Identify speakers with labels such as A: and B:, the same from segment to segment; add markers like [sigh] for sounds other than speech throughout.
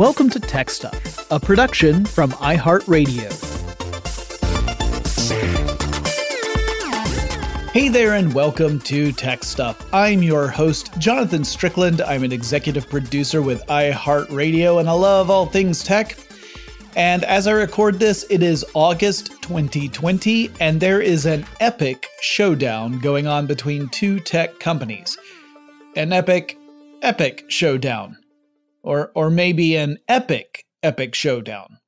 A: Welcome to Tech Stuff, a production from iHeartRadio. Hey there, and welcome to Tech Stuff. I'm your host, Jonathan Strickland. I'm an executive producer with iHeartRadio, and I love all things tech. And as I record this, it is August 2020, and there is an epic showdown going on between two tech companies. An epic, epic showdown or or maybe an epic epic showdown.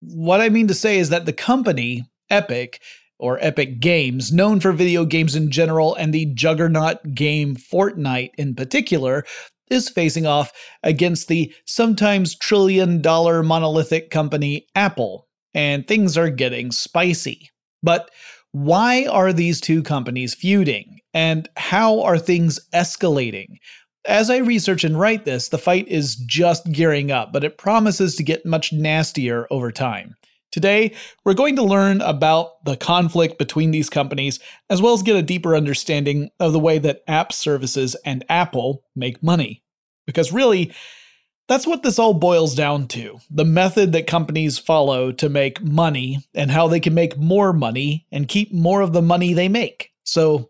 A: What I mean to say is that the company Epic or Epic Games, known for video games in general and the juggernaut game Fortnite in particular, is facing off against the sometimes trillion dollar monolithic company Apple, and things are getting spicy. But why are these two companies feuding? And how are things escalating? As I research and write this, the fight is just gearing up, but it promises to get much nastier over time. Today, we're going to learn about the conflict between these companies, as well as get a deeper understanding of the way that app services and Apple make money. Because really, that's what this all boils down to the method that companies follow to make money and how they can make more money and keep more of the money they make. So,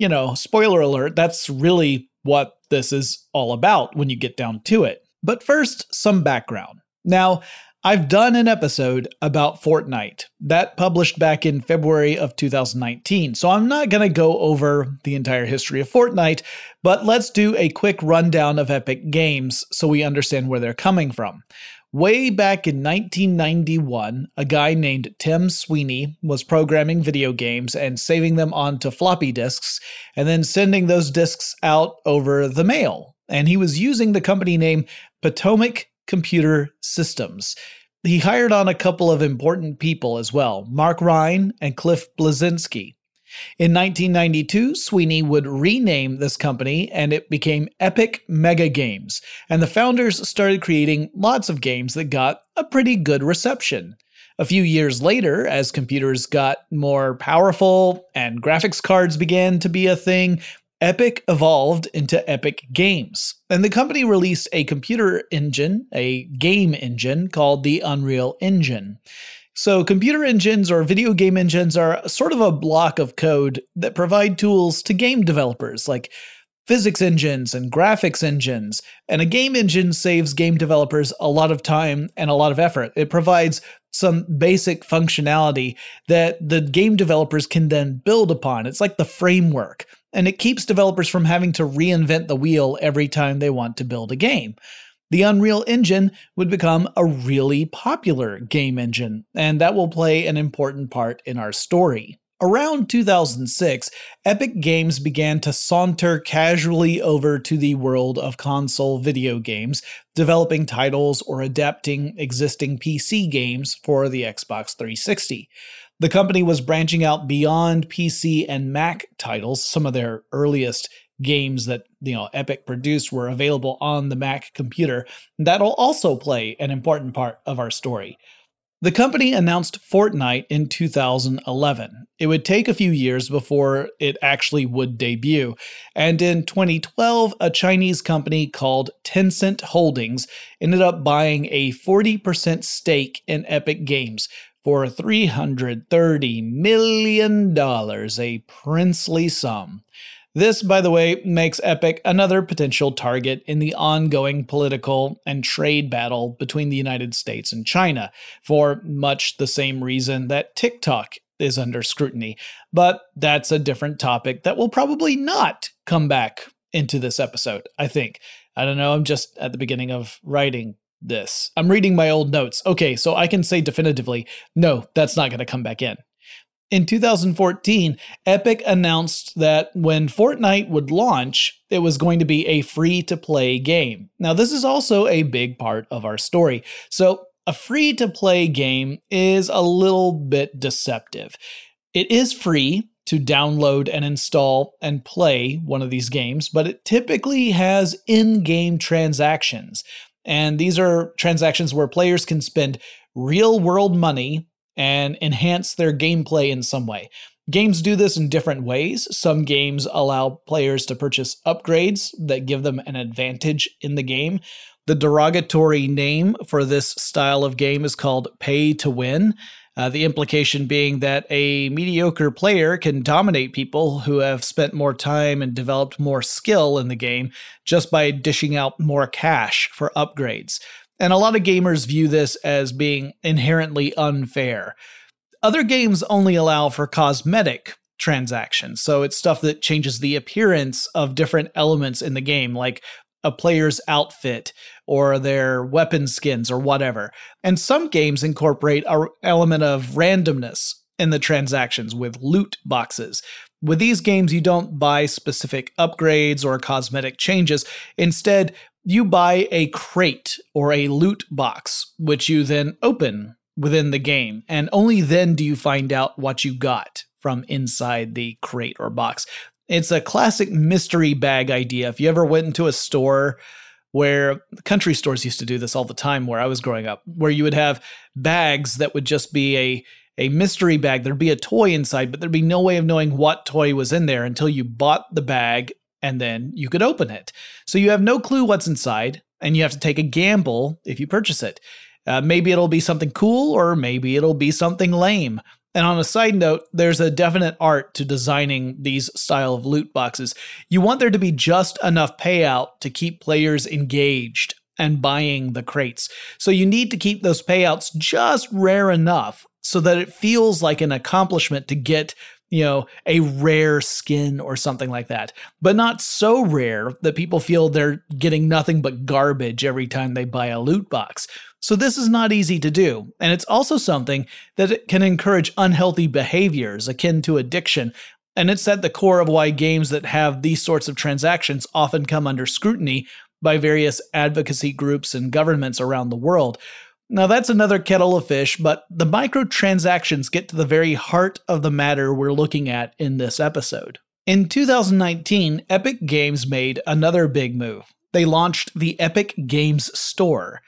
A: you know, spoiler alert, that's really what this is all about when you get down to it. But first, some background. Now, I've done an episode about Fortnite that published back in February of 2019, so I'm not going to go over the entire history of Fortnite, but let's do a quick rundown of Epic Games so we understand where they're coming from. Way back in 1991, a guy named Tim Sweeney was programming video games and saving them onto floppy disks and then sending those disks out over the mail. And he was using the company name Potomac Computer Systems. He hired on a couple of important people as well Mark Rein and Cliff Bleszinski. In 1992, Sweeney would rename this company and it became Epic Mega Games, and the founders started creating lots of games that got a pretty good reception. A few years later, as computers got more powerful and graphics cards began to be a thing, Epic evolved into Epic Games, and the company released a computer engine, a game engine called the Unreal Engine. So, computer engines or video game engines are sort of a block of code that provide tools to game developers, like physics engines and graphics engines. And a game engine saves game developers a lot of time and a lot of effort. It provides some basic functionality that the game developers can then build upon. It's like the framework and it keeps developers from having to reinvent the wheel every time they want to build a game. The Unreal Engine would become a really popular game engine, and that will play an important part in our story. Around 2006, Epic Games began to saunter casually over to the world of console video games, developing titles or adapting existing PC games for the Xbox 360. The company was branching out beyond PC and Mac titles. Some of their earliest games that you know Epic produced were available on the Mac computer. That'll also play an important part of our story. The company announced Fortnite in 2011. It would take a few years before it actually would debut, and in 2012, a Chinese company called Tencent Holdings ended up buying a 40% stake in Epic Games, for $330 million, a princely sum. This, by the way, makes Epic another potential target in the ongoing political and trade battle between the United States and China, for much the same reason that TikTok is under scrutiny. But that's a different topic that will probably not come back into this episode, I think. I don't know, I'm just at the beginning of writing this. I'm reading my old notes. Okay, so I can say definitively, no, that's not going to come back in. In 2014, Epic announced that when Fortnite would launch, it was going to be a free to play game. Now, this is also a big part of our story. So, a free to play game is a little bit deceptive. It is free to download and install and play one of these games, but it typically has in game transactions. And these are transactions where players can spend real world money and enhance their gameplay in some way. Games do this in different ways. Some games allow players to purchase upgrades that give them an advantage in the game. The derogatory name for this style of game is called pay to win. Uh, the implication being that a mediocre player can dominate people who have spent more time and developed more skill in the game just by dishing out more cash for upgrades. And a lot of gamers view this as being inherently unfair. Other games only allow for cosmetic transactions, so it's stuff that changes the appearance of different elements in the game, like a player's outfit or their weapon skins or whatever. And some games incorporate an element of randomness in the transactions with loot boxes. With these games, you don't buy specific upgrades or cosmetic changes. Instead, you buy a crate or a loot box, which you then open within the game. And only then do you find out what you got from inside the crate or box. It's a classic mystery bag idea. If you ever went into a store where country stores used to do this all the time where I was growing up, where you would have bags that would just be a a mystery bag. There'd be a toy inside, but there'd be no way of knowing what toy was in there until you bought the bag and then you could open it. So you have no clue what's inside, and you have to take a gamble if you purchase it. Uh, maybe it'll be something cool, or maybe it'll be something lame. And on a side note, there's a definite art to designing these style of loot boxes. You want there to be just enough payout to keep players engaged and buying the crates. So you need to keep those payouts just rare enough so that it feels like an accomplishment to get you know, a rare skin or something like that, but not so rare that people feel they're getting nothing but garbage every time they buy a loot box. So this is not easy to do, and it's also something that can encourage unhealthy behaviors akin to addiction. And it's at the core of why games that have these sorts of transactions often come under scrutiny by various advocacy groups and governments around the world. Now, that's another kettle of fish, but the microtransactions get to the very heart of the matter we're looking at in this episode. In 2019, Epic Games made another big move. They launched the Epic Games Store.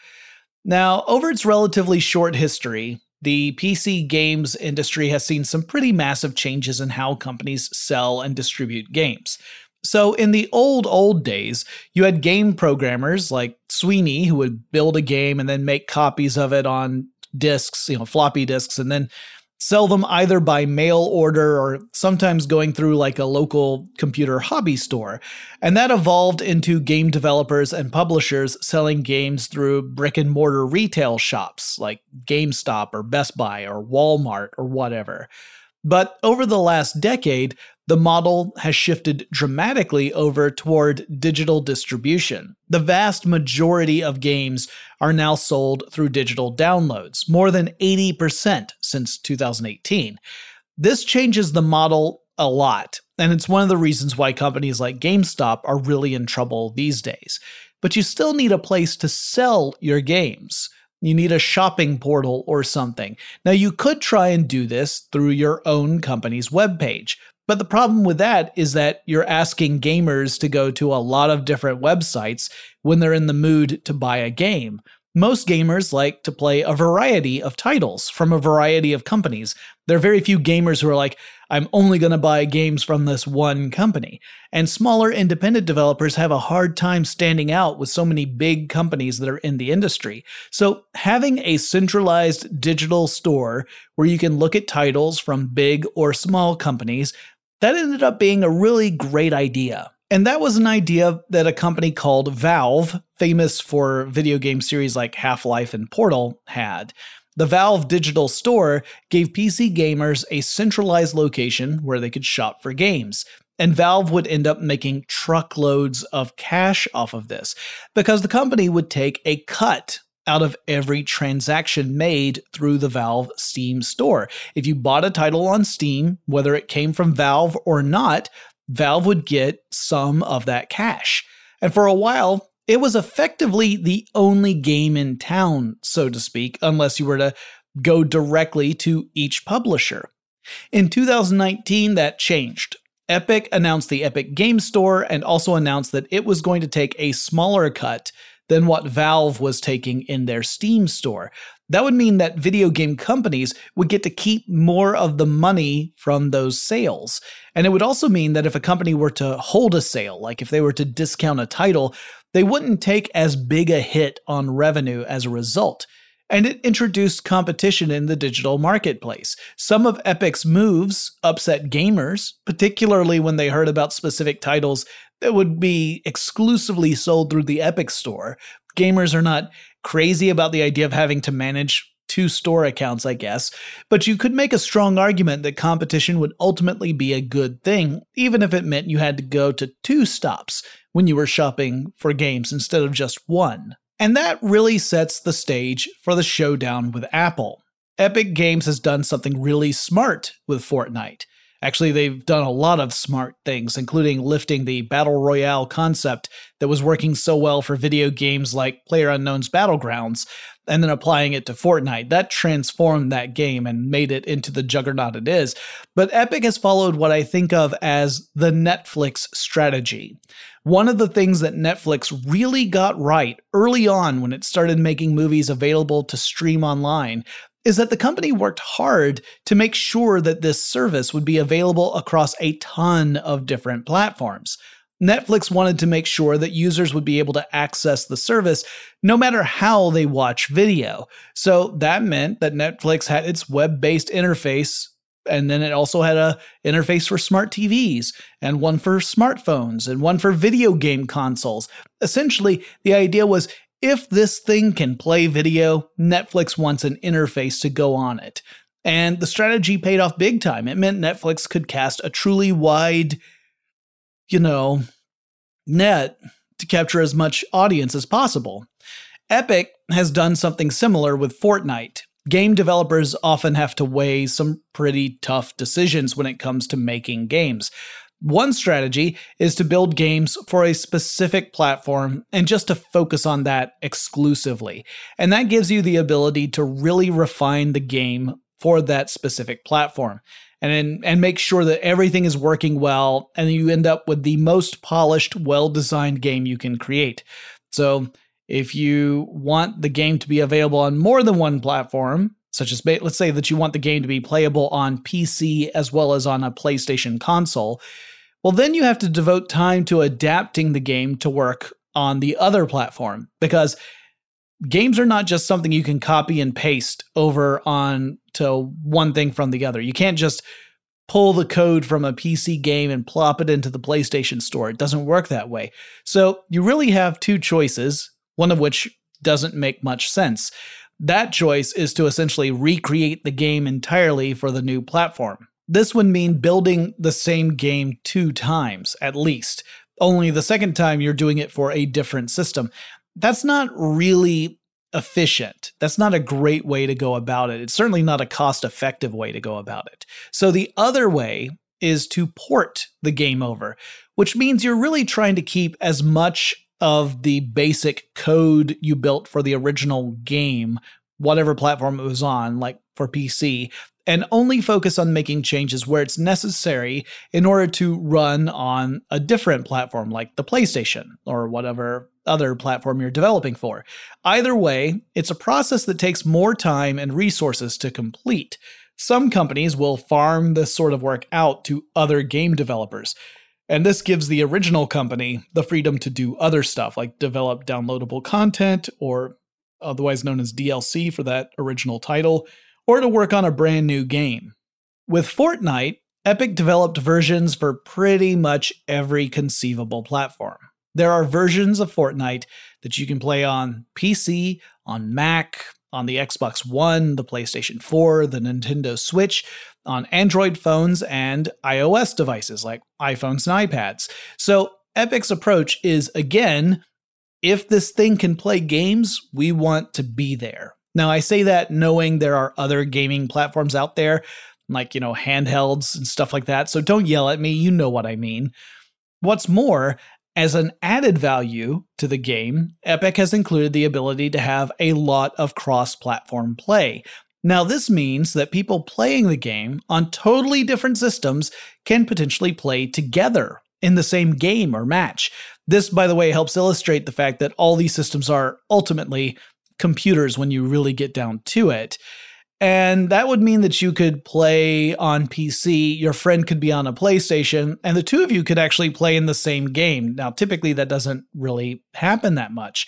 A: Now, over its relatively short history, the PC games industry has seen some pretty massive changes in how companies sell and distribute games. So, in the old, old days, you had game programmers like Sweeney who would build a game and then make copies of it on disks, you know, floppy disks, and then sell them either by mail order or sometimes going through like a local computer hobby store. And that evolved into game developers and publishers selling games through brick and mortar retail shops like GameStop or Best Buy or Walmart or whatever. But over the last decade, the model has shifted dramatically over toward digital distribution. The vast majority of games are now sold through digital downloads, more than 80% since 2018. This changes the model a lot, and it's one of the reasons why companies like GameStop are really in trouble these days. But you still need a place to sell your games. You need a shopping portal or something. Now, you could try and do this through your own company's webpage, but the problem with that is that you're asking gamers to go to a lot of different websites when they're in the mood to buy a game. Most gamers like to play a variety of titles from a variety of companies. There are very few gamers who are like, I'm only going to buy games from this one company. And smaller independent developers have a hard time standing out with so many big companies that are in the industry. So, having a centralized digital store where you can look at titles from big or small companies, that ended up being a really great idea. And that was an idea that a company called Valve, famous for video game series like Half Life and Portal, had. The Valve Digital Store gave PC gamers a centralized location where they could shop for games. And Valve would end up making truckloads of cash off of this because the company would take a cut out of every transaction made through the Valve Steam store. If you bought a title on Steam, whether it came from Valve or not, Valve would get some of that cash. And for a while, it was effectively the only game in town, so to speak, unless you were to go directly to each publisher. In 2019, that changed. Epic announced the Epic Game Store and also announced that it was going to take a smaller cut than what Valve was taking in their Steam store. That would mean that video game companies would get to keep more of the money from those sales. And it would also mean that if a company were to hold a sale, like if they were to discount a title, they wouldn't take as big a hit on revenue as a result. And it introduced competition in the digital marketplace. Some of Epic's moves upset gamers, particularly when they heard about specific titles that would be exclusively sold through the Epic Store. Gamers are not crazy about the idea of having to manage two store accounts, I guess, but you could make a strong argument that competition would ultimately be a good thing, even if it meant you had to go to two stops when you were shopping for games instead of just one. And that really sets the stage for the showdown with Apple. Epic Games has done something really smart with Fortnite. Actually, they've done a lot of smart things, including lifting the Battle Royale concept that was working so well for video games like PlayerUnknown's Battlegrounds, and then applying it to Fortnite. That transformed that game and made it into the juggernaut it is. But Epic has followed what I think of as the Netflix strategy. One of the things that Netflix really got right early on when it started making movies available to stream online is that the company worked hard to make sure that this service would be available across a ton of different platforms. Netflix wanted to make sure that users would be able to access the service no matter how they watch video. So that meant that Netflix had its web-based interface and then it also had a interface for smart TVs and one for smartphones and one for video game consoles. Essentially, the idea was if this thing can play video, Netflix wants an interface to go on it. And the strategy paid off big time. It meant Netflix could cast a truly wide, you know, net to capture as much audience as possible. Epic has done something similar with Fortnite. Game developers often have to weigh some pretty tough decisions when it comes to making games. One strategy is to build games for a specific platform and just to focus on that exclusively. And that gives you the ability to really refine the game for that specific platform and and make sure that everything is working well and you end up with the most polished, well-designed game you can create. So, if you want the game to be available on more than one platform, such as let's say that you want the game to be playable on PC as well as on a PlayStation console, well, then you have to devote time to adapting the game to work on the other platform because games are not just something you can copy and paste over on to one thing from the other. You can't just pull the code from a PC game and plop it into the PlayStation Store. It doesn't work that way. So you really have two choices, one of which doesn't make much sense. That choice is to essentially recreate the game entirely for the new platform. This would mean building the same game two times, at least. Only the second time you're doing it for a different system. That's not really efficient. That's not a great way to go about it. It's certainly not a cost effective way to go about it. So the other way is to port the game over, which means you're really trying to keep as much of the basic code you built for the original game, whatever platform it was on, like for PC, and only focus on making changes where it's necessary in order to run on a different platform like the PlayStation or whatever other platform you're developing for. Either way, it's a process that takes more time and resources to complete. Some companies will farm this sort of work out to other game developers. And this gives the original company the freedom to do other stuff like develop downloadable content or otherwise known as DLC for that original title or to work on a brand new game. With Fortnite, Epic developed versions for pretty much every conceivable platform. There are versions of Fortnite that you can play on PC, on Mac, on the Xbox One, the PlayStation 4, the Nintendo Switch, on Android phones, and iOS devices like iPhones and iPads. So, Epic's approach is again, if this thing can play games, we want to be there. Now, I say that knowing there are other gaming platforms out there, like, you know, handhelds and stuff like that. So don't yell at me. You know what I mean. What's more, as an added value to the game, Epic has included the ability to have a lot of cross platform play. Now, this means that people playing the game on totally different systems can potentially play together in the same game or match. This, by the way, helps illustrate the fact that all these systems are ultimately computers when you really get down to it. And that would mean that you could play on PC, your friend could be on a PlayStation, and the two of you could actually play in the same game. Now, typically, that doesn't really happen that much.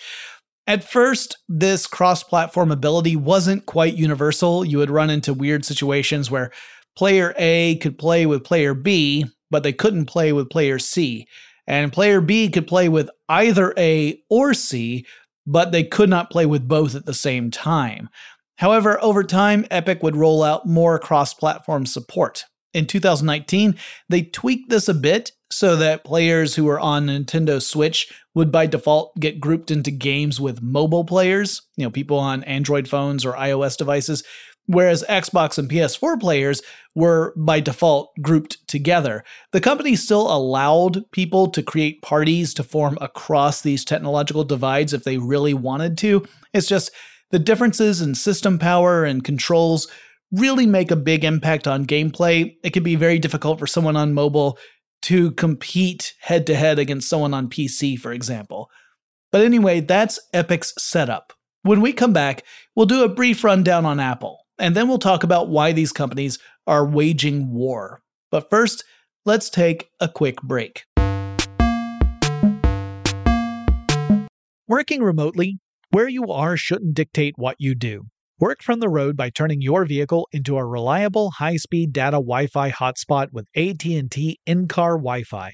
A: At first, this cross platform ability wasn't quite universal. You would run into weird situations where player A could play with player B, but they couldn't play with player C. And player B could play with either A or C, but they could not play with both at the same time. However, over time, Epic would roll out more cross platform support. In 2019, they tweaked this a bit so that players who were on Nintendo Switch would by default get grouped into games with mobile players, you know, people on Android phones or iOS devices, whereas Xbox and PS4 players were by default grouped together. The company still allowed people to create parties to form across these technological divides if they really wanted to. It's just the differences in system power and controls really make a big impact on gameplay. It can be very difficult for someone on mobile to compete head to head against someone on PC, for example. But anyway, that's Epic's setup. When we come back, we'll do a brief rundown on Apple and then we'll talk about why these companies are waging war. But first, let's take a quick break.
B: Working remotely, where you are shouldn't dictate what you do. Work from the road by turning your vehicle into a reliable high-speed data Wi-Fi hotspot with AT&T in-car Wi-Fi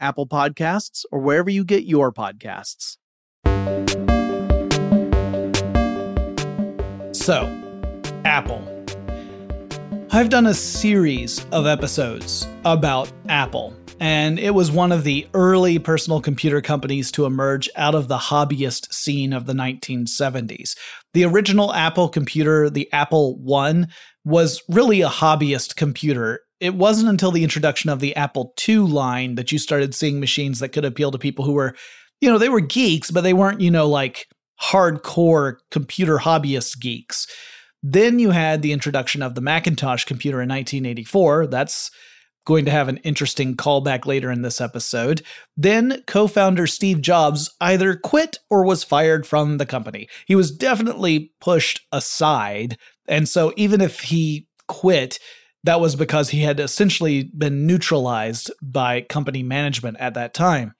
A: Apple Podcasts, or wherever you get your podcasts. So, Apple. I've done a series of episodes about Apple, and it was one of the early personal computer companies to emerge out of the hobbyist scene of the 1970s. The original Apple computer, the Apple I, was really a hobbyist computer it wasn't until the introduction of the Apple II line that you started seeing machines that could appeal to people who were, you know, they were geeks, but they weren't, you know, like hardcore computer hobbyist geeks. Then you had the introduction of the Macintosh computer in 1984. That's going to have an interesting callback later in this episode. Then co founder Steve Jobs either quit or was fired from the company. He was definitely pushed aside. And so even if he quit, that was because he had essentially been neutralized by company management at that time.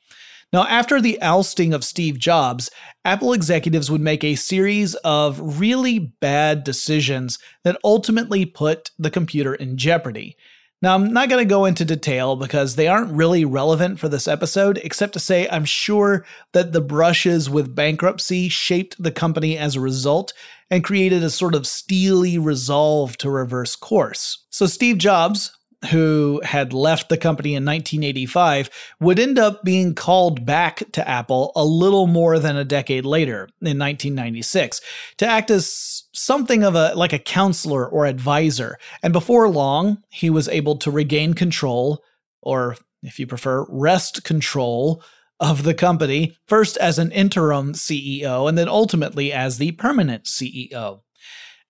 A: Now, after the ousting of Steve Jobs, Apple executives would make a series of really bad decisions that ultimately put the computer in jeopardy. Now, I'm not going to go into detail because they aren't really relevant for this episode, except to say I'm sure that the brushes with bankruptcy shaped the company as a result and created a sort of steely resolve to reverse course. So, Steve Jobs, who had left the company in 1985, would end up being called back to Apple a little more than a decade later in 1996 to act as something of a like a counselor or advisor. And before long, he was able to regain control or if you prefer, wrest control of the company, first as an interim CEO and then ultimately as the permanent CEO.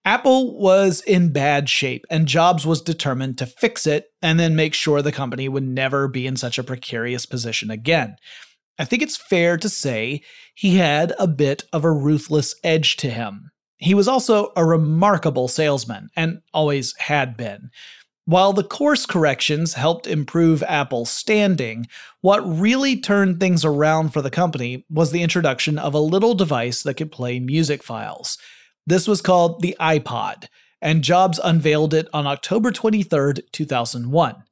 A: Apple was in bad shape, and Jobs was determined to fix it and then make sure the company would never be in such a precarious position again. I think it's fair to say he had a bit of a ruthless edge to him. He was also a remarkable salesman, and always had been. While the course corrections helped improve Apple's standing, what really turned things around for the company was the introduction of a little device that could play music files. This was called the iPod, and Jobs unveiled it on October 23, 2001.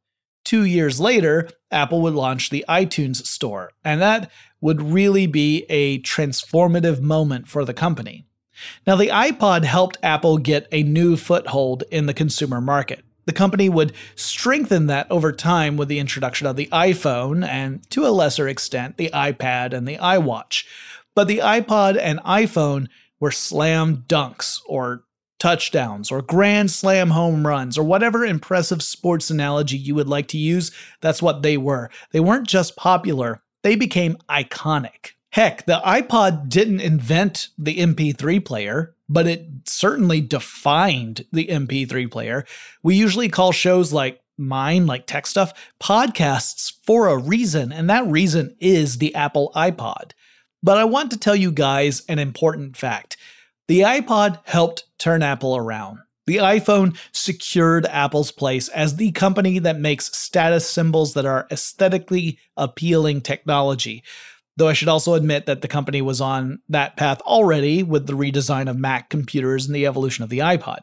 A: Two years later, Apple would launch the iTunes Store, and that would really be a transformative moment for the company. Now, the iPod helped Apple get a new foothold in the consumer market. The company would strengthen that over time with the introduction of the iPhone and, to a lesser extent, the iPad and the iWatch. But the iPod and iPhone were slam dunks or touchdowns or grand slam home runs or whatever impressive sports analogy you would like to use. That's what they were. They weren't just popular, they became iconic. Heck, the iPod didn't invent the MP3 player, but it certainly defined the MP3 player. We usually call shows like mine, like tech stuff, podcasts for a reason, and that reason is the Apple iPod. But I want to tell you guys an important fact. The iPod helped turn Apple around. The iPhone secured Apple's place as the company that makes status symbols that are aesthetically appealing technology. Though I should also admit that the company was on that path already with the redesign of Mac computers and the evolution of the iPod.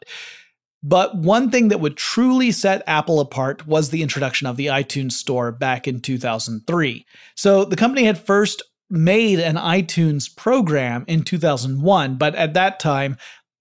A: But one thing that would truly set Apple apart was the introduction of the iTunes Store back in 2003. So the company had first made an iTunes program in 2001, but at that time,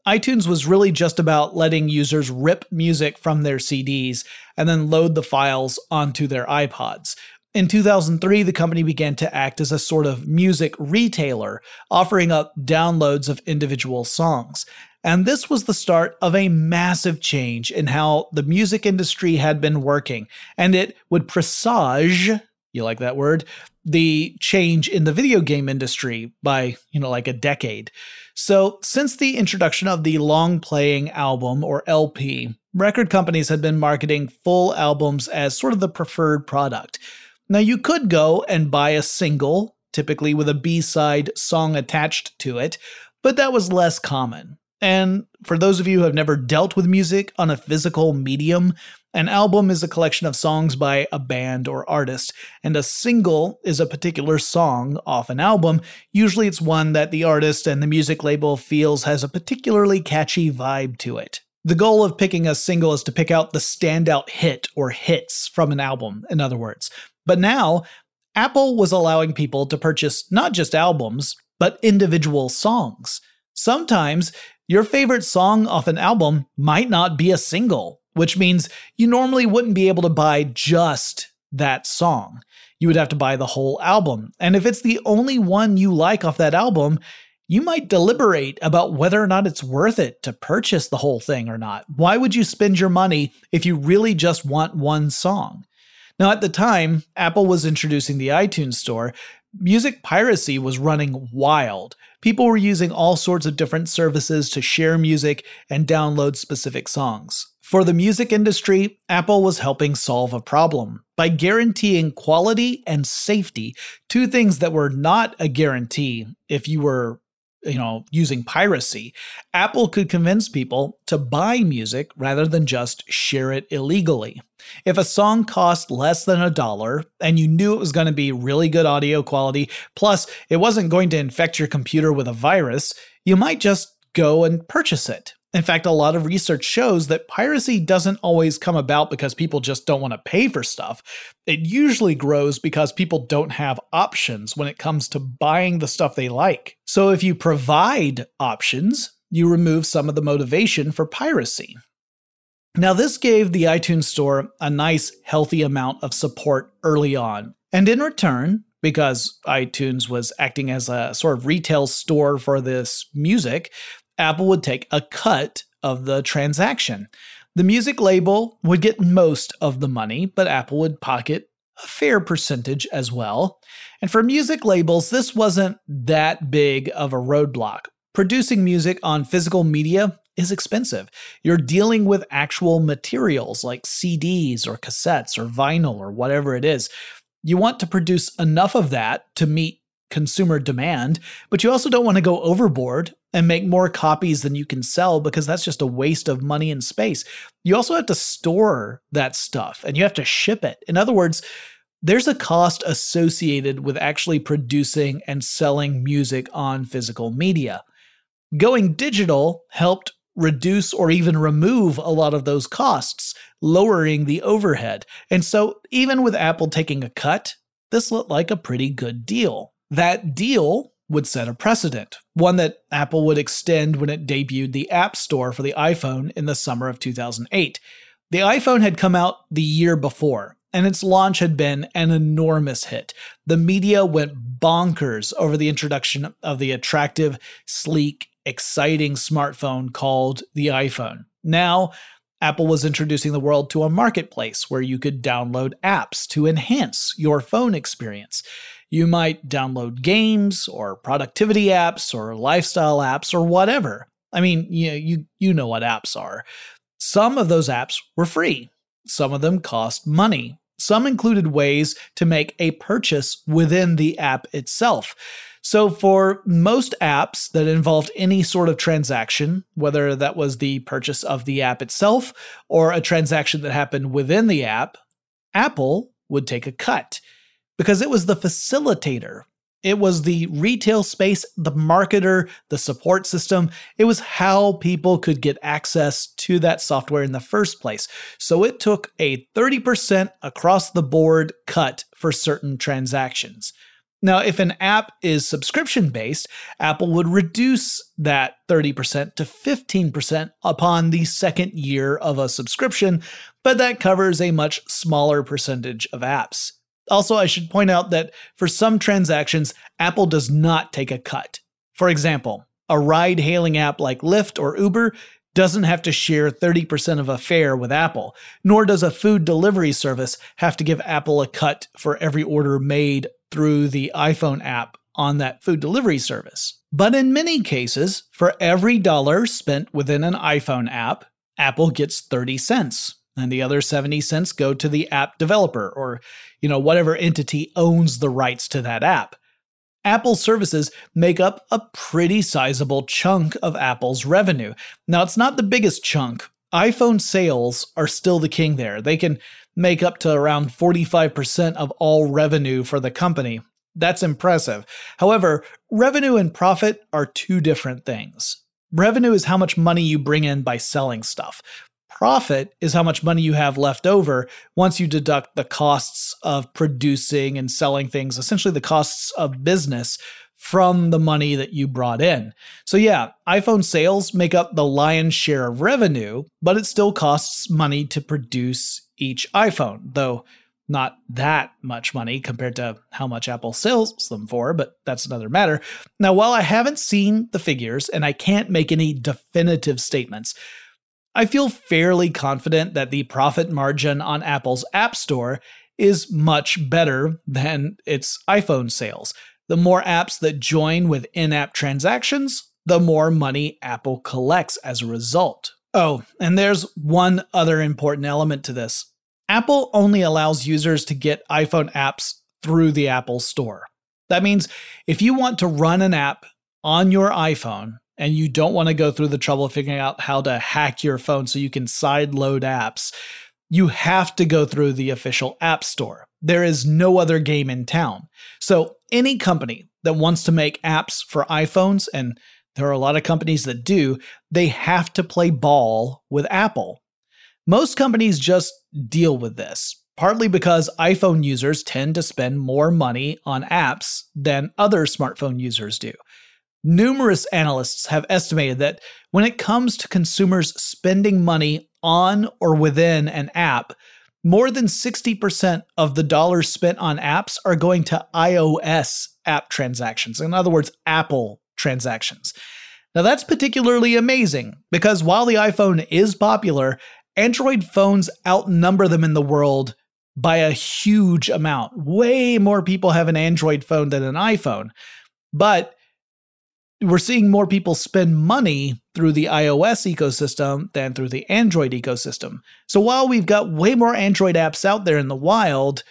A: iTunes was really just about letting users rip music from their CDs and then load the files onto their iPods. In 2003, the company began to act as a sort of music retailer, offering up downloads of individual songs. And this was the start of a massive change in how the music industry had been working, and it would presage you like that word the change in the video game industry by you know like a decade. So since the introduction of the long playing album or lp record companies had been marketing full albums as sort of the preferred product now you could go and buy a single typically with a b-side song attached to it but that was less common and for those of you who have never dealt with music on a physical medium an album is a collection of songs by a band or artist, and a single is a particular song off an album. Usually it's one that the artist and the music label feels has a particularly catchy vibe to it. The goal of picking a single is to pick out the standout hit or hits from an album, in other words. But now, Apple was allowing people to purchase not just albums, but individual songs. Sometimes your favorite song off an album might not be a single which means you normally wouldn't be able to buy just that song. You would have to buy the whole album. And if it's the only one you like off that album, you might deliberate about whether or not it's worth it to purchase the whole thing or not. Why would you spend your money if you really just want one song? Now, at the time, Apple was introducing the iTunes Store. Music piracy was running wild. People were using all sorts of different services to share music and download specific songs. For the music industry, Apple was helping solve a problem by guaranteeing quality and safety, two things that were not a guarantee if you were you know, using piracy, Apple could convince people to buy music rather than just share it illegally. If a song cost less than a dollar and you knew it was going to be really good audio quality, plus it wasn't going to infect your computer with a virus, you might just go and purchase it. In fact, a lot of research shows that piracy doesn't always come about because people just don't want to pay for stuff. It usually grows because people don't have options when it comes to buying the stuff they like. So if you provide options, you remove some of the motivation for piracy. Now, this gave the iTunes Store a nice, healthy amount of support early on. And in return, because iTunes was acting as a sort of retail store for this music, Apple would take a cut of the transaction. The music label would get most of the money, but Apple would pocket a fair percentage as well. And for music labels, this wasn't that big of a roadblock. Producing music on physical media is expensive. You're dealing with actual materials like CDs or cassettes or vinyl or whatever it is. You want to produce enough of that to meet consumer demand, but you also don't want to go overboard and make more copies than you can sell because that's just a waste of money and space. You also have to store that stuff and you have to ship it. In other words, there's a cost associated with actually producing and selling music on physical media. Going digital helped reduce or even remove a lot of those costs, lowering the overhead. And so, even with Apple taking a cut, this looked like a pretty good deal. That deal would set a precedent, one that Apple would extend when it debuted the App Store for the iPhone in the summer of 2008. The iPhone had come out the year before, and its launch had been an enormous hit. The media went bonkers over the introduction of the attractive, sleek, exciting smartphone called the iPhone. Now, Apple was introducing the world to a marketplace where you could download apps to enhance your phone experience. You might download games or productivity apps or lifestyle apps or whatever. I mean, you, you, you know what apps are. Some of those apps were free, some of them cost money. Some included ways to make a purchase within the app itself. So, for most apps that involved any sort of transaction, whether that was the purchase of the app itself or a transaction that happened within the app, Apple would take a cut because it was the facilitator. It was the retail space, the marketer, the support system. It was how people could get access to that software in the first place. So it took a 30% across the board cut for certain transactions. Now, if an app is subscription based, Apple would reduce that 30% to 15% upon the second year of a subscription, but that covers a much smaller percentage of apps. Also, I should point out that for some transactions, Apple does not take a cut. For example, a ride hailing app like Lyft or Uber doesn't have to share 30% of a fare with Apple, nor does a food delivery service have to give Apple a cut for every order made through the iPhone app on that food delivery service. But in many cases, for every dollar spent within an iPhone app, Apple gets 30 cents and the other 70 cents go to the app developer or you know whatever entity owns the rights to that app. Apple services make up a pretty sizable chunk of Apple's revenue. Now it's not the biggest chunk. iPhone sales are still the king there. They can make up to around 45% of all revenue for the company. That's impressive. However, revenue and profit are two different things. Revenue is how much money you bring in by selling stuff. Profit is how much money you have left over once you deduct the costs of producing and selling things, essentially the costs of business from the money that you brought in. So, yeah, iPhone sales make up the lion's share of revenue, but it still costs money to produce each iPhone, though not that much money compared to how much Apple sells them for, but that's another matter. Now, while I haven't seen the figures and I can't make any definitive statements, I feel fairly confident that the profit margin on Apple's App Store is much better than its iPhone sales the more apps that join with in app transactions, the more money Apple collects as a result. Oh, and there's one other important element to this Apple only allows users to get iPhone apps through the Apple Store. That means if you want to run an app on your iPhone and you don't want to go through the trouble of figuring out how to hack your phone so you can sideload apps, you have to go through the official App Store. There is no other game in town. So, any company that wants to make apps for iPhones, and there are a lot of companies that do, they have to play ball with Apple. Most companies just deal with this, partly because iPhone users tend to spend more money on apps than other smartphone users do. Numerous analysts have estimated that when it comes to consumers spending money on or within an app, more than 60% of the dollars spent on apps are going to iOS app transactions. In other words, Apple transactions. Now, that's particularly amazing because while the iPhone is popular, Android phones outnumber them in the world by a huge amount. Way more people have an Android phone than an iPhone. But we're seeing more people spend money through the iOS ecosystem than through the Android ecosystem. So while we've got way more Android apps out there in the wild,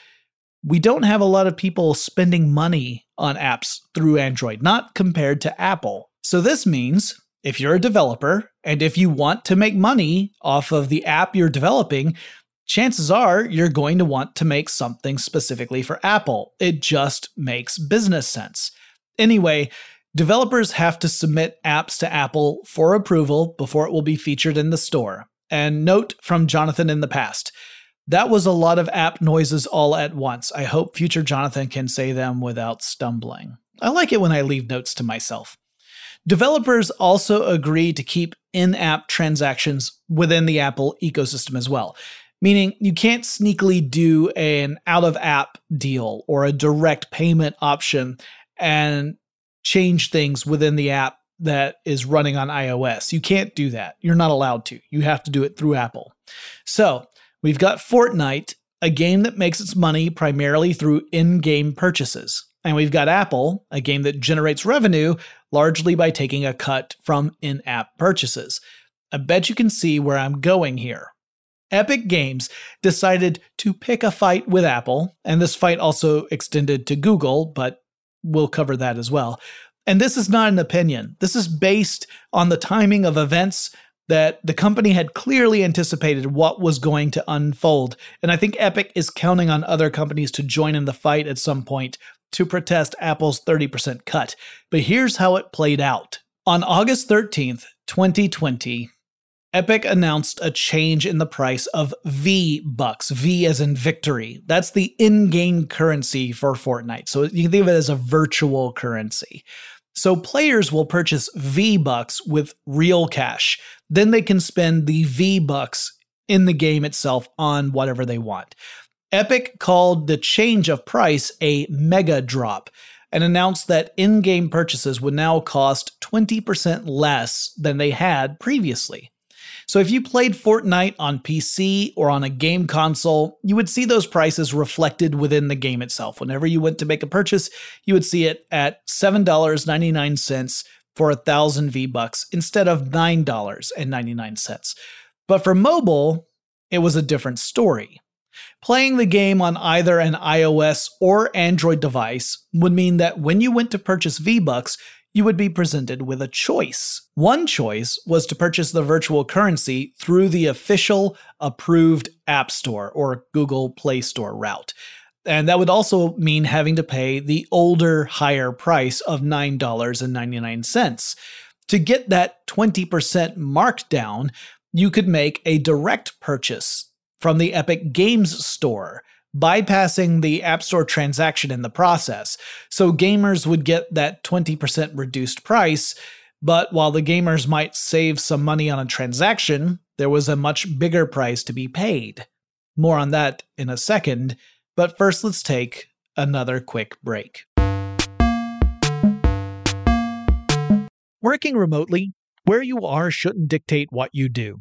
A: we don't have a lot of people spending money on apps through Android, not compared to Apple. So this means if you're a developer and if you want to make money off of the app you're developing, chances are you're going to want to make something specifically for Apple. It just makes business sense. Anyway, Developers have to submit apps to Apple for approval before it will be featured in the store. And note from Jonathan in the past that was a lot of app noises all at once. I hope future Jonathan can say them without stumbling. I like it when I leave notes to myself. Developers also agree to keep in app transactions within the Apple ecosystem as well, meaning you can't sneakily do an out of app deal or a direct payment option and change things within the app that is running on iOS. You can't do that. You're not allowed to. You have to do it through Apple. So we've got Fortnite, a game that makes its money primarily through in game purchases. And we've got Apple, a game that generates revenue largely by taking a cut from in app purchases. I bet you can see where I'm going here. Epic Games decided to pick a fight with Apple, and this fight also extended to Google, but we'll cover that as well. And this is not an opinion. This is based on the timing of events that the company had clearly anticipated what was going to unfold. And I think Epic is counting on other companies to join in the fight at some point to protest Apple's 30% cut. But here's how it played out. On August 13th, 2020, Epic announced a change in the price of V Bucks, V as in victory. That's the in game currency for Fortnite. So you can think of it as a virtual currency. So players will purchase V Bucks with real cash. Then they can spend the V Bucks in the game itself on whatever they want. Epic called the change of price a mega drop and announced that in game purchases would now cost 20% less than they had previously. So if you played Fortnite on PC or on a game console, you would see those prices reflected within the game itself. Whenever you went to make a purchase, you would see it at $7.99 for a thousand V bucks instead of $9.99. But for mobile, it was a different story. Playing the game on either an iOS or Android device would mean that when you went to purchase V Bucks, you would be presented with a choice. One choice was to purchase the virtual currency through the official approved App Store or Google Play Store route. And that would also mean having to pay the older, higher price of $9.99. To get that 20% markdown, you could make a direct purchase from the Epic Games Store bypassing the App Store transaction in the process. So gamers would get that 20% reduced price, but while the gamers might save some money on a transaction, there was a much bigger price to be paid. More on that in a second, but first let's take another quick break.
B: Working remotely, where you are shouldn't dictate what you do.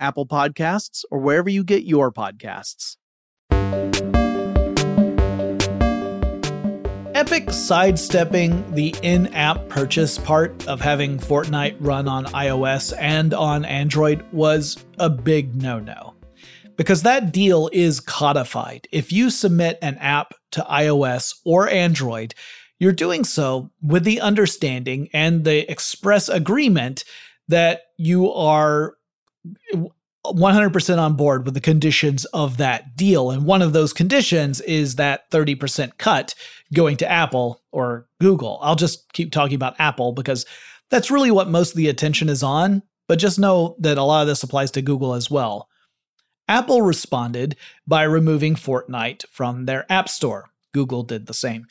A: Apple Podcasts, or wherever you get your podcasts. Epic sidestepping the in app purchase part of having Fortnite run on iOS and on Android was a big no no. Because that deal is codified. If you submit an app to iOS or Android, you're doing so with the understanding and the express agreement that you are 100% on board with the conditions of that deal. And one of those conditions is that 30% cut going to Apple or Google. I'll just keep talking about Apple because that's really what most of the attention is on. But just know that a lot of this applies to Google as well. Apple responded by removing Fortnite from their App Store. Google did the same.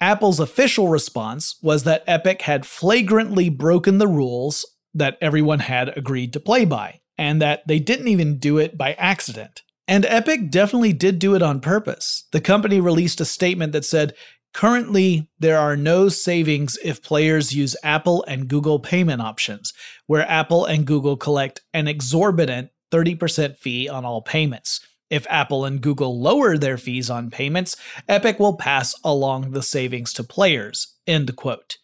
A: Apple's official response was that Epic had flagrantly broken the rules that everyone had agreed to play by and that they didn't even do it by accident. And Epic definitely did do it on purpose. The company released a statement that said, Currently, there are no savings if players use Apple and Google payment options, where Apple and Google collect an exorbitant 30% fee on all payments. If Apple and Google lower their fees on payments, Epic will pass along the savings to players. End quote.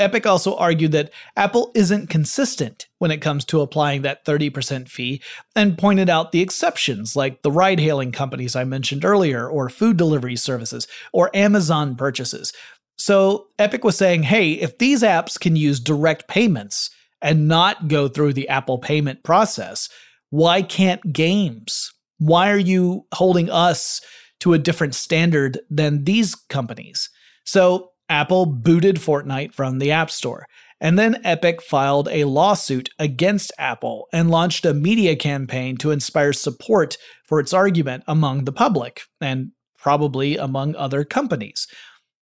A: Epic also argued that Apple isn't consistent when it comes to applying that 30% fee and pointed out the exceptions like the ride hailing companies I mentioned earlier, or food delivery services, or Amazon purchases. So Epic was saying, hey, if these apps can use direct payments and not go through the Apple payment process, why can't games? Why are you holding us to a different standard than these companies? So Apple booted Fortnite from the App Store. And then Epic filed a lawsuit against Apple and launched a media campaign to inspire support for its argument among the public, and probably among other companies.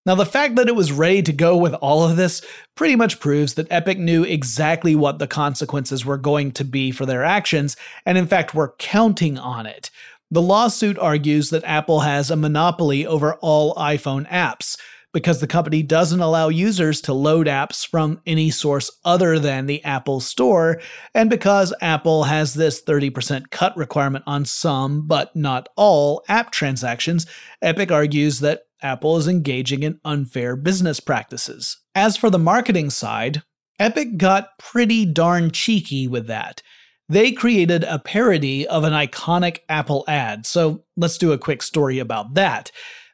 A: Now, the fact that it was ready to go with all of this pretty much proves that Epic knew exactly what the consequences were going to be for their actions, and in fact were counting on it. The lawsuit argues that Apple has a monopoly over all iPhone apps because the company doesn't allow users to load apps from any source other than the Apple Store, and because Apple has this 30% cut requirement on some, but not all, app transactions, Epic argues that Apple is engaging in unfair business practices. As for the marketing side, Epic got pretty darn cheeky with that. They created a parody of an iconic Apple ad, so let's do a quick story about that.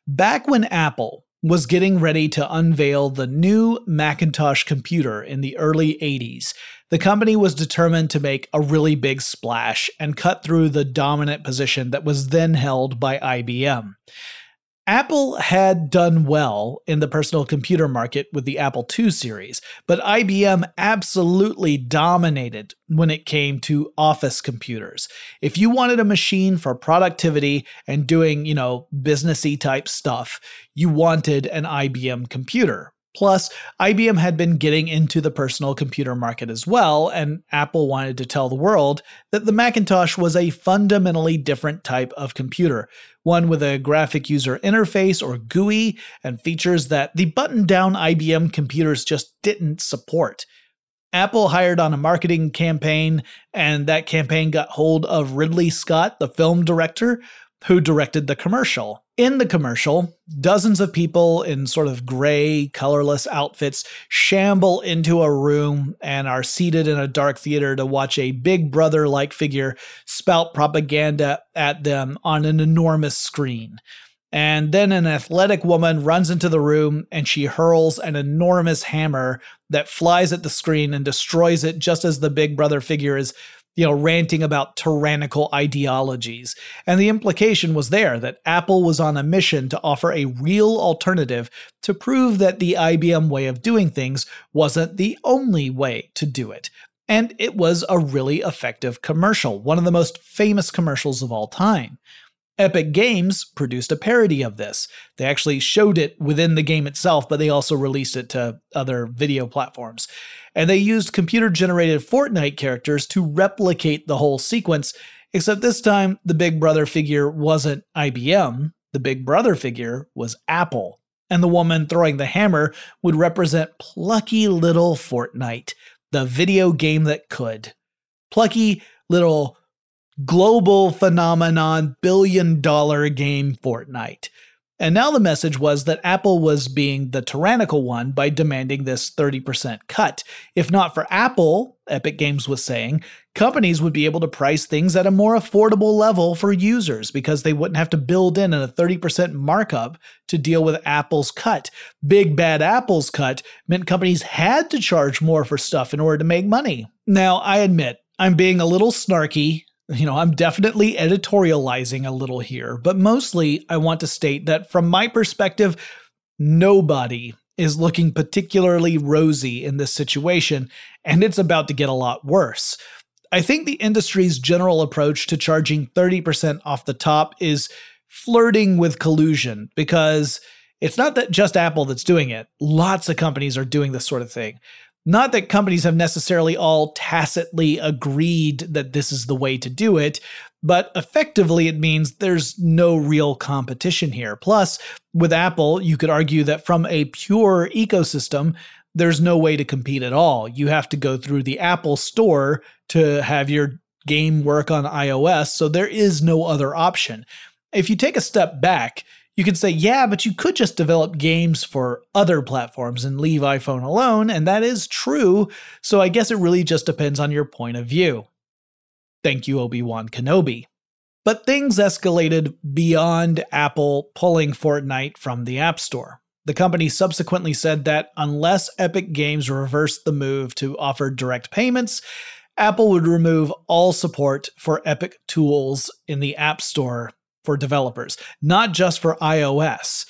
A: Back when Apple, was getting ready to unveil the new Macintosh computer in the early 80s. The company was determined to make a really big splash and cut through the dominant position that was then held by IBM. Apple had done well in the personal computer market with the Apple II series, but IBM absolutely dominated when it came to office computers. If you wanted a machine for productivity and doing, you know, businessy type stuff, you wanted an IBM computer. Plus, IBM had been getting into the personal computer market as well, and Apple wanted to tell the world that the Macintosh was a fundamentally different type of computer, one with a graphic user interface or GUI and features that the button down IBM computers just didn't support. Apple hired on a marketing campaign, and that campaign got hold of Ridley Scott, the film director, who directed the commercial. In the commercial, dozens of people in sort of gray, colorless outfits shamble into a room and are seated in a dark theater to watch a big brother like figure spout propaganda at them on an enormous screen. And then an athletic woman runs into the room and she hurls an enormous hammer that flies at the screen and destroys it just as the big brother figure is you know, ranting about tyrannical ideologies. And the implication was there that Apple was on a mission to offer a real alternative to prove that the IBM way of doing things wasn't the only way to do it. And it was a really effective commercial, one of the most famous commercials of all time. Epic Games produced a parody of this. They actually showed it within the game itself, but they also released it to other video platforms. And they used computer generated Fortnite characters to replicate the whole sequence, except this time the Big Brother figure wasn't IBM, the Big Brother figure was Apple. And the woman throwing the hammer would represent plucky little Fortnite, the video game that could. Plucky little global phenomenon, billion dollar game Fortnite. And now the message was that Apple was being the tyrannical one by demanding this 30% cut. If not for Apple, Epic Games was saying, companies would be able to price things at a more affordable level for users because they wouldn't have to build in a 30% markup to deal with Apple's cut. Big Bad Apple's cut meant companies had to charge more for stuff in order to make money. Now, I admit, I'm being a little snarky you know, I'm definitely editorializing a little here, but mostly I want to state that from my perspective, nobody is looking particularly rosy in this situation, and it's about to get a lot worse. I think the industry's general approach to charging 30% off the top is flirting with collusion because it's not that just Apple that's doing it. Lots of companies are doing this sort of thing. Not that companies have necessarily all tacitly agreed that this is the way to do it, but effectively it means there's no real competition here. Plus, with Apple, you could argue that from a pure ecosystem, there's no way to compete at all. You have to go through the Apple Store to have your game work on iOS, so there is no other option. If you take a step back, you could say, yeah, but you could just develop games for other platforms and leave iPhone alone, and that is true, so I guess it really just depends on your point of view. Thank you, Obi Wan Kenobi. But things escalated beyond Apple pulling Fortnite from the App Store. The company subsequently said that unless Epic Games reversed the move to offer direct payments, Apple would remove all support for Epic tools in the App Store for developers, not just for iOS.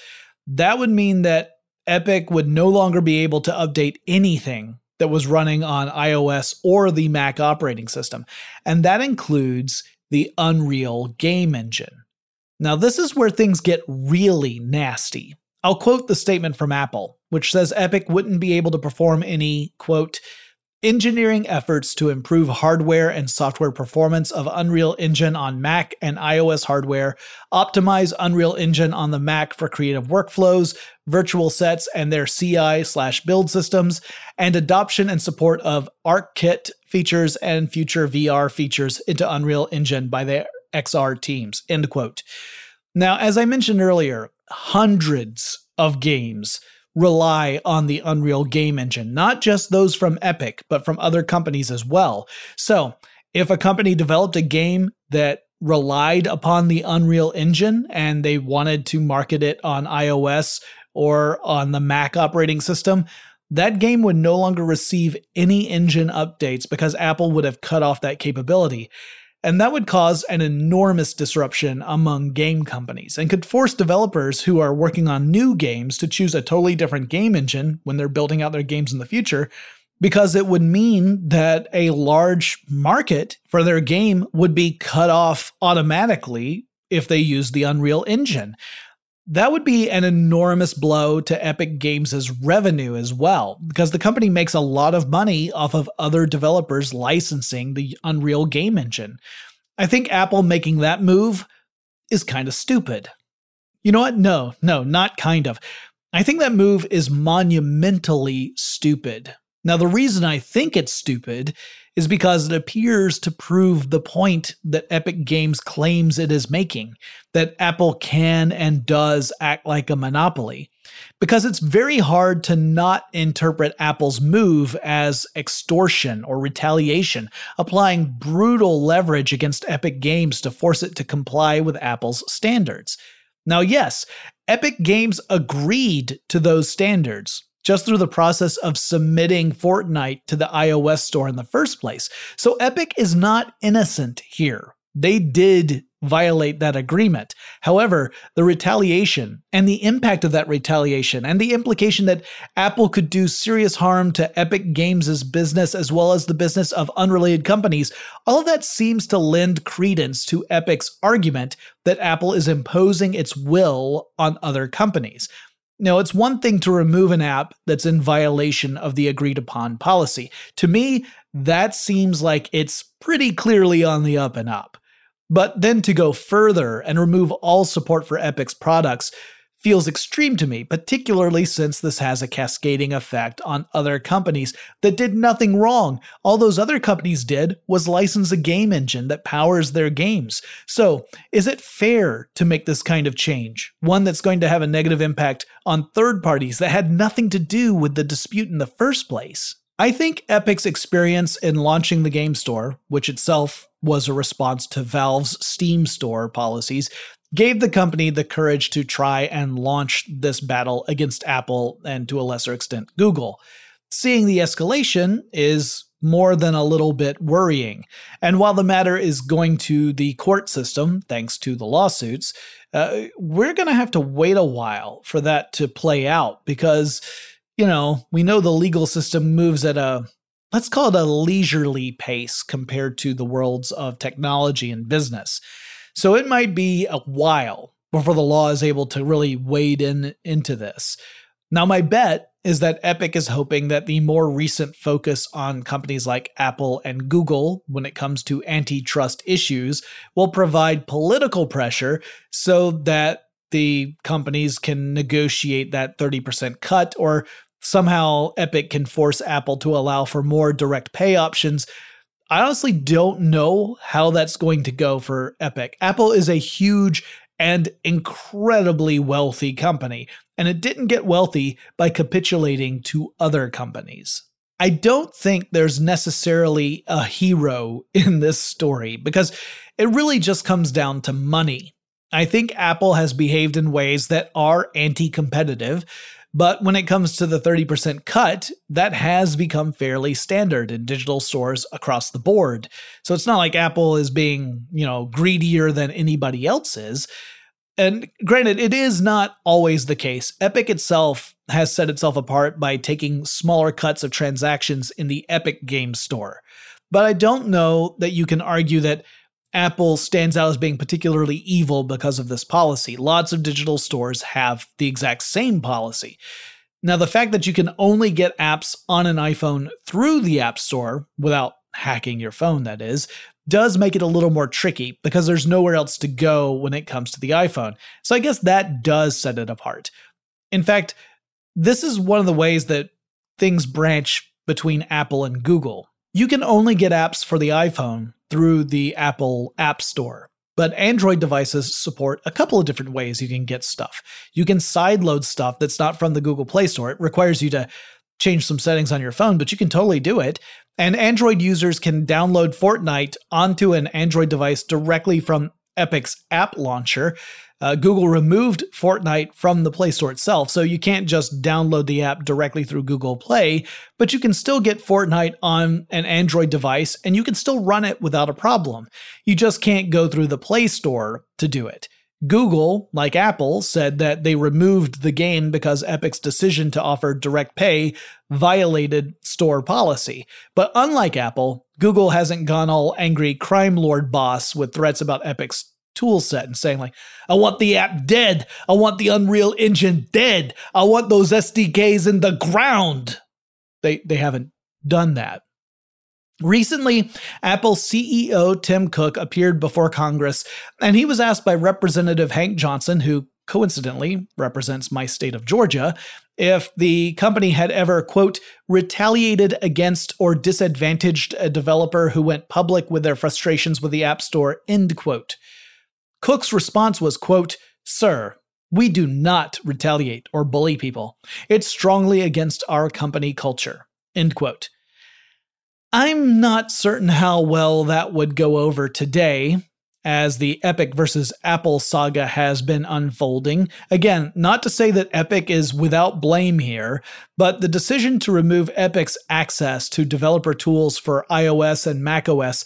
A: That would mean that Epic would no longer be able to update anything that was running on iOS or the Mac operating system, and that includes the Unreal game engine. Now, this is where things get really nasty. I'll quote the statement from Apple, which says Epic wouldn't be able to perform any, quote, engineering efforts to improve hardware and software performance of Unreal Engine on Mac and iOS hardware, optimize Unreal Engine on the Mac for creative workflows, virtual sets and their CI slash build systems, and adoption and support of ARKit features and future VR features into Unreal Engine by their XR teams. End quote. Now, as I mentioned earlier, hundreds of games rely on the Unreal game engine, not just those from Epic, but from other companies as well. So, if a company developed a game that relied upon the Unreal engine and they wanted to market it on iOS or on the Mac operating system, that game would no longer receive any engine updates because Apple would have cut off that capability and that would cause an enormous disruption among game companies and could force developers who are working on new games to choose a totally different game engine when they're building out their games in the future because it would mean that a large market for their game would be cut off automatically if they use the Unreal Engine. That would be an enormous blow to Epic Games' revenue as well, because the company makes a lot of money off of other developers licensing the Unreal game engine. I think Apple making that move is kind of stupid. You know what? No, no, not kind of. I think that move is monumentally stupid. Now, the reason I think it's stupid is because it appears to prove the point that Epic Games claims it is making that Apple can and does act like a monopoly. Because it's very hard to not interpret Apple's move as extortion or retaliation, applying brutal leverage against Epic Games to force it to comply with Apple's standards. Now, yes, Epic Games agreed to those standards, just through the process of submitting Fortnite to the iOS store in the first place. So Epic is not innocent here. They did violate that agreement. However, the retaliation and the impact of that retaliation and the implication that Apple could do serious harm to Epic Games' business as well as the business of unrelated companies, all of that seems to lend credence to Epic's argument that Apple is imposing its will on other companies. Now, it's one thing to remove an app that's in violation of the agreed upon policy. To me, that seems like it's pretty clearly on the up and up. But then to go further and remove all support for Epic's products feels extreme to me, particularly since this has a cascading effect on other companies that did nothing wrong. All those other companies did was license a game engine that powers their games. So, is it fair to make this kind of change? One that's going to have a negative impact on third parties that had nothing to do with the dispute in the first place? I think Epic's experience in launching the game store, which itself was a response to Valve's Steam store policies, gave the company the courage to try and launch this battle against Apple and to a lesser extent Google. Seeing the escalation is more than a little bit worrying. And while the matter is going to the court system, thanks to the lawsuits, uh, we're going to have to wait a while for that to play out because, you know, we know the legal system moves at a, let's call it a leisurely pace compared to the worlds of technology and business. So it might be a while before the law is able to really wade in into this. Now, my bet is that Epic is hoping that the more recent focus on companies like Apple and Google when it comes to antitrust issues will provide political pressure so that the companies can negotiate that 30% cut or somehow Epic can force Apple to allow for more direct pay options I honestly don't know how that's going to go for Epic. Apple is a huge and incredibly wealthy company, and it didn't get wealthy by capitulating to other companies. I don't think there's necessarily a hero [laughs] in this story because it really just comes down to money. I think Apple has behaved in ways that are anti competitive, but when it comes to the 30% cut, that has become fairly standard in digital stores across the board. So it's not like Apple is being, you know, greedier than anybody else is. And granted, it is not always the case. Epic itself has set itself apart by taking smaller cuts of transactions in the Epic Game Store. But I don't know that you can argue that Apple stands out as being particularly evil because of this policy. Lots of digital stores have the exact same policy. Now, the fact that you can only get apps on an iPhone through the App Store without hacking your phone, that is, does make it a little more tricky because there's nowhere else to go when it comes to the iPhone. So I guess that does set it apart. In fact, this is one of the ways that things branch between Apple and Google. You can only get apps for the iPhone through the Apple App Store. But Android devices support a couple of different ways you can get stuff. You can sideload stuff that's not from the Google Play Store. It requires you to change some settings on your phone, but you can totally do it. And Android users can download Fortnite onto an Android device directly from Epic's app launcher uh, Google removed Fortnite from the Play Store itself, so you can't just download the app directly through Google Play, but you can still get Fortnite on an Android device and you can still run it without a problem. You just can't go through the Play Store to do it. Google, like Apple, said that they removed the game because Epic's decision to offer direct pay violated store policy. But unlike Apple, Google hasn't gone all angry crime lord boss with threats about Epic's tool set and saying like i want the app dead. I want the unreal engine dead. I want those sdks in the ground. They they haven't done that. Recently, Apple CEO Tim Cook appeared before Congress, and he was asked by Representative Hank Johnson, who coincidentally represents my state of Georgia, if the company had ever, quote, retaliated against or disadvantaged a developer who went public with their frustrations with the App Store, end quote. Cook's response was, quote, Sir, we do not retaliate or bully people. It's strongly against our company culture, end quote. I'm not certain how well that would go over today, as the Epic versus Apple saga has been unfolding. Again, not to say that Epic is without blame here, but the decision to remove Epic's access to developer tools for iOS and macOS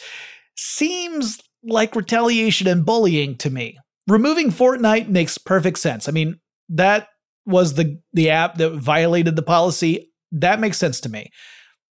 A: seems like retaliation and bullying to me. Removing Fortnite makes perfect sense. I mean, that was the the app that violated the policy. That makes sense to me.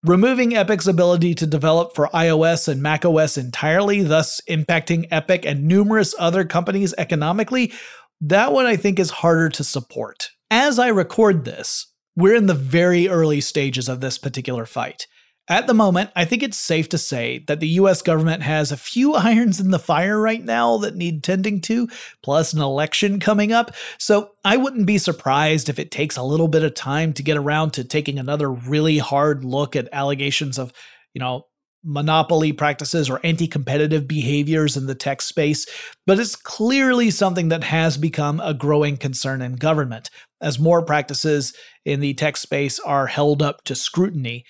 A: Removing Epic's ability to develop for iOS and macOS entirely, thus impacting Epic and numerous other companies economically, that one I think is harder to support. As I record this, we're in the very early stages of this particular fight. At the moment, I think it's safe to say that the US government has a few [laughs] irons in the fire right now that need tending to, plus an election coming up. So I wouldn't be surprised if it takes a little bit of time to get around to taking another really hard look at allegations of, you know, monopoly practices or anti competitive behaviors in the tech space, but it's clearly something that has become a growing concern in government as more practices in the tech space are held up to scrutiny.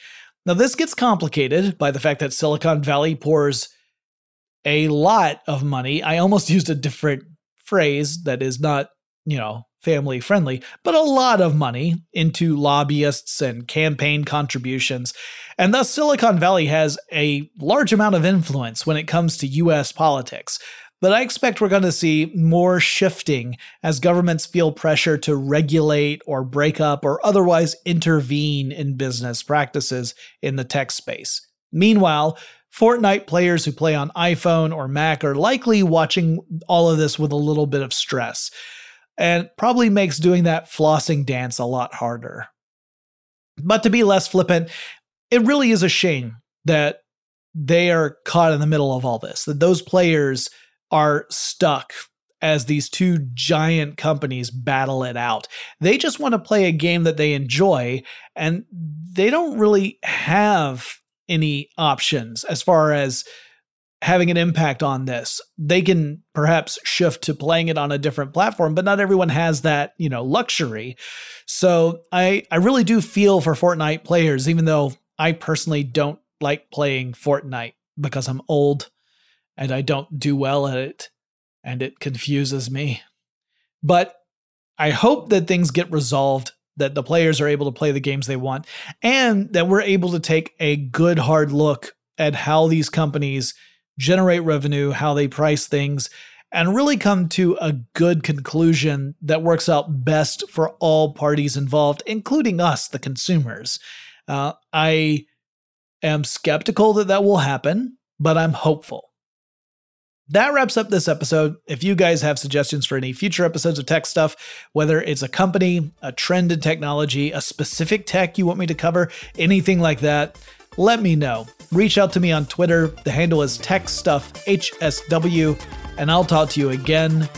A: Now, this gets complicated by the fact that Silicon Valley pours a lot of money. I almost [laughs] used a different phrase that is not, you know, family friendly, but a lot of money into lobbyists and campaign contributions. And thus, Silicon Valley has a large amount of influence when it comes to US politics. But I expect we're going to see more shifting as governments feel pressure to regulate or break up or otherwise intervene in business practices in the tech space. Meanwhile, Fortnite players who play on iPhone or Mac are likely watching all of this with a little bit of stress, and probably makes doing that flossing dance a lot harder. But to be less flippant, it really is a shame that they are caught in the middle of all this, that those players are stuck as these two giant companies battle it out. They just want to play a game that they enjoy, and they don't really have any options as far as having an impact on this. They can perhaps shift to playing it on a different platform, but not everyone has that, you know, luxury. So I I really do feel for Fortnite players even though I personally don't like playing Fortnite because I'm old and I don't do well at it, and it confuses me. But I hope that things get resolved, that the players are able to play the games they want, and that we're able to take a good hard look at how these companies generate revenue, how they price things, and really come to a good conclusion that works out best for all parties involved, including us, the consumers. Uh, I am skeptical that that will happen, but I'm hopeful. That wraps up this episode. If you guys have suggestions for any future episodes of tech stuff, whether it's a company, a trend in technology, a specific tech you want me to cover, anything like that, let me know. Reach out to me on Twitter. The handle is TechStuffHSW, and I'll talk to you again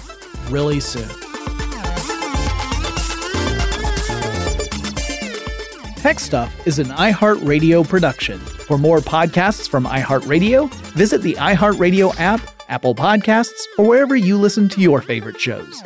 A: really soon. Tech Stuff is an iHeartRadio production. For more podcasts from iHeartRadio, visit the iHeartRadio app Apple Podcasts, or wherever you listen to your favorite shows.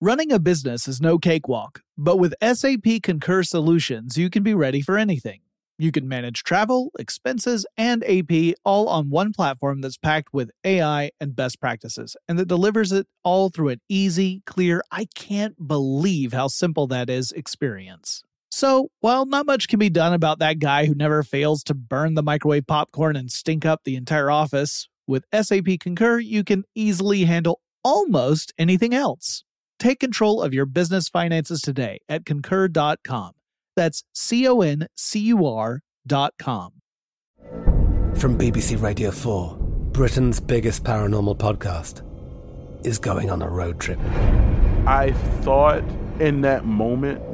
A: Running a business is no cakewalk, but with SAP Concur Solutions, you can be ready for anything. You can manage travel, expenses, and AP all on one platform that's packed with AI and best practices, and that delivers it all through an easy, clear, I can't believe how simple that is experience. So, while not much can be done about that guy who never fails to burn the microwave popcorn and stink up the entire office, with SAP Concur, you can easily handle almost anything else. Take control of your business finances today at concur.com. That's C O N C U R.com.
C: From BBC Radio 4, Britain's biggest paranormal podcast is going on a road trip.
D: I thought in that moment,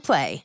E: Play.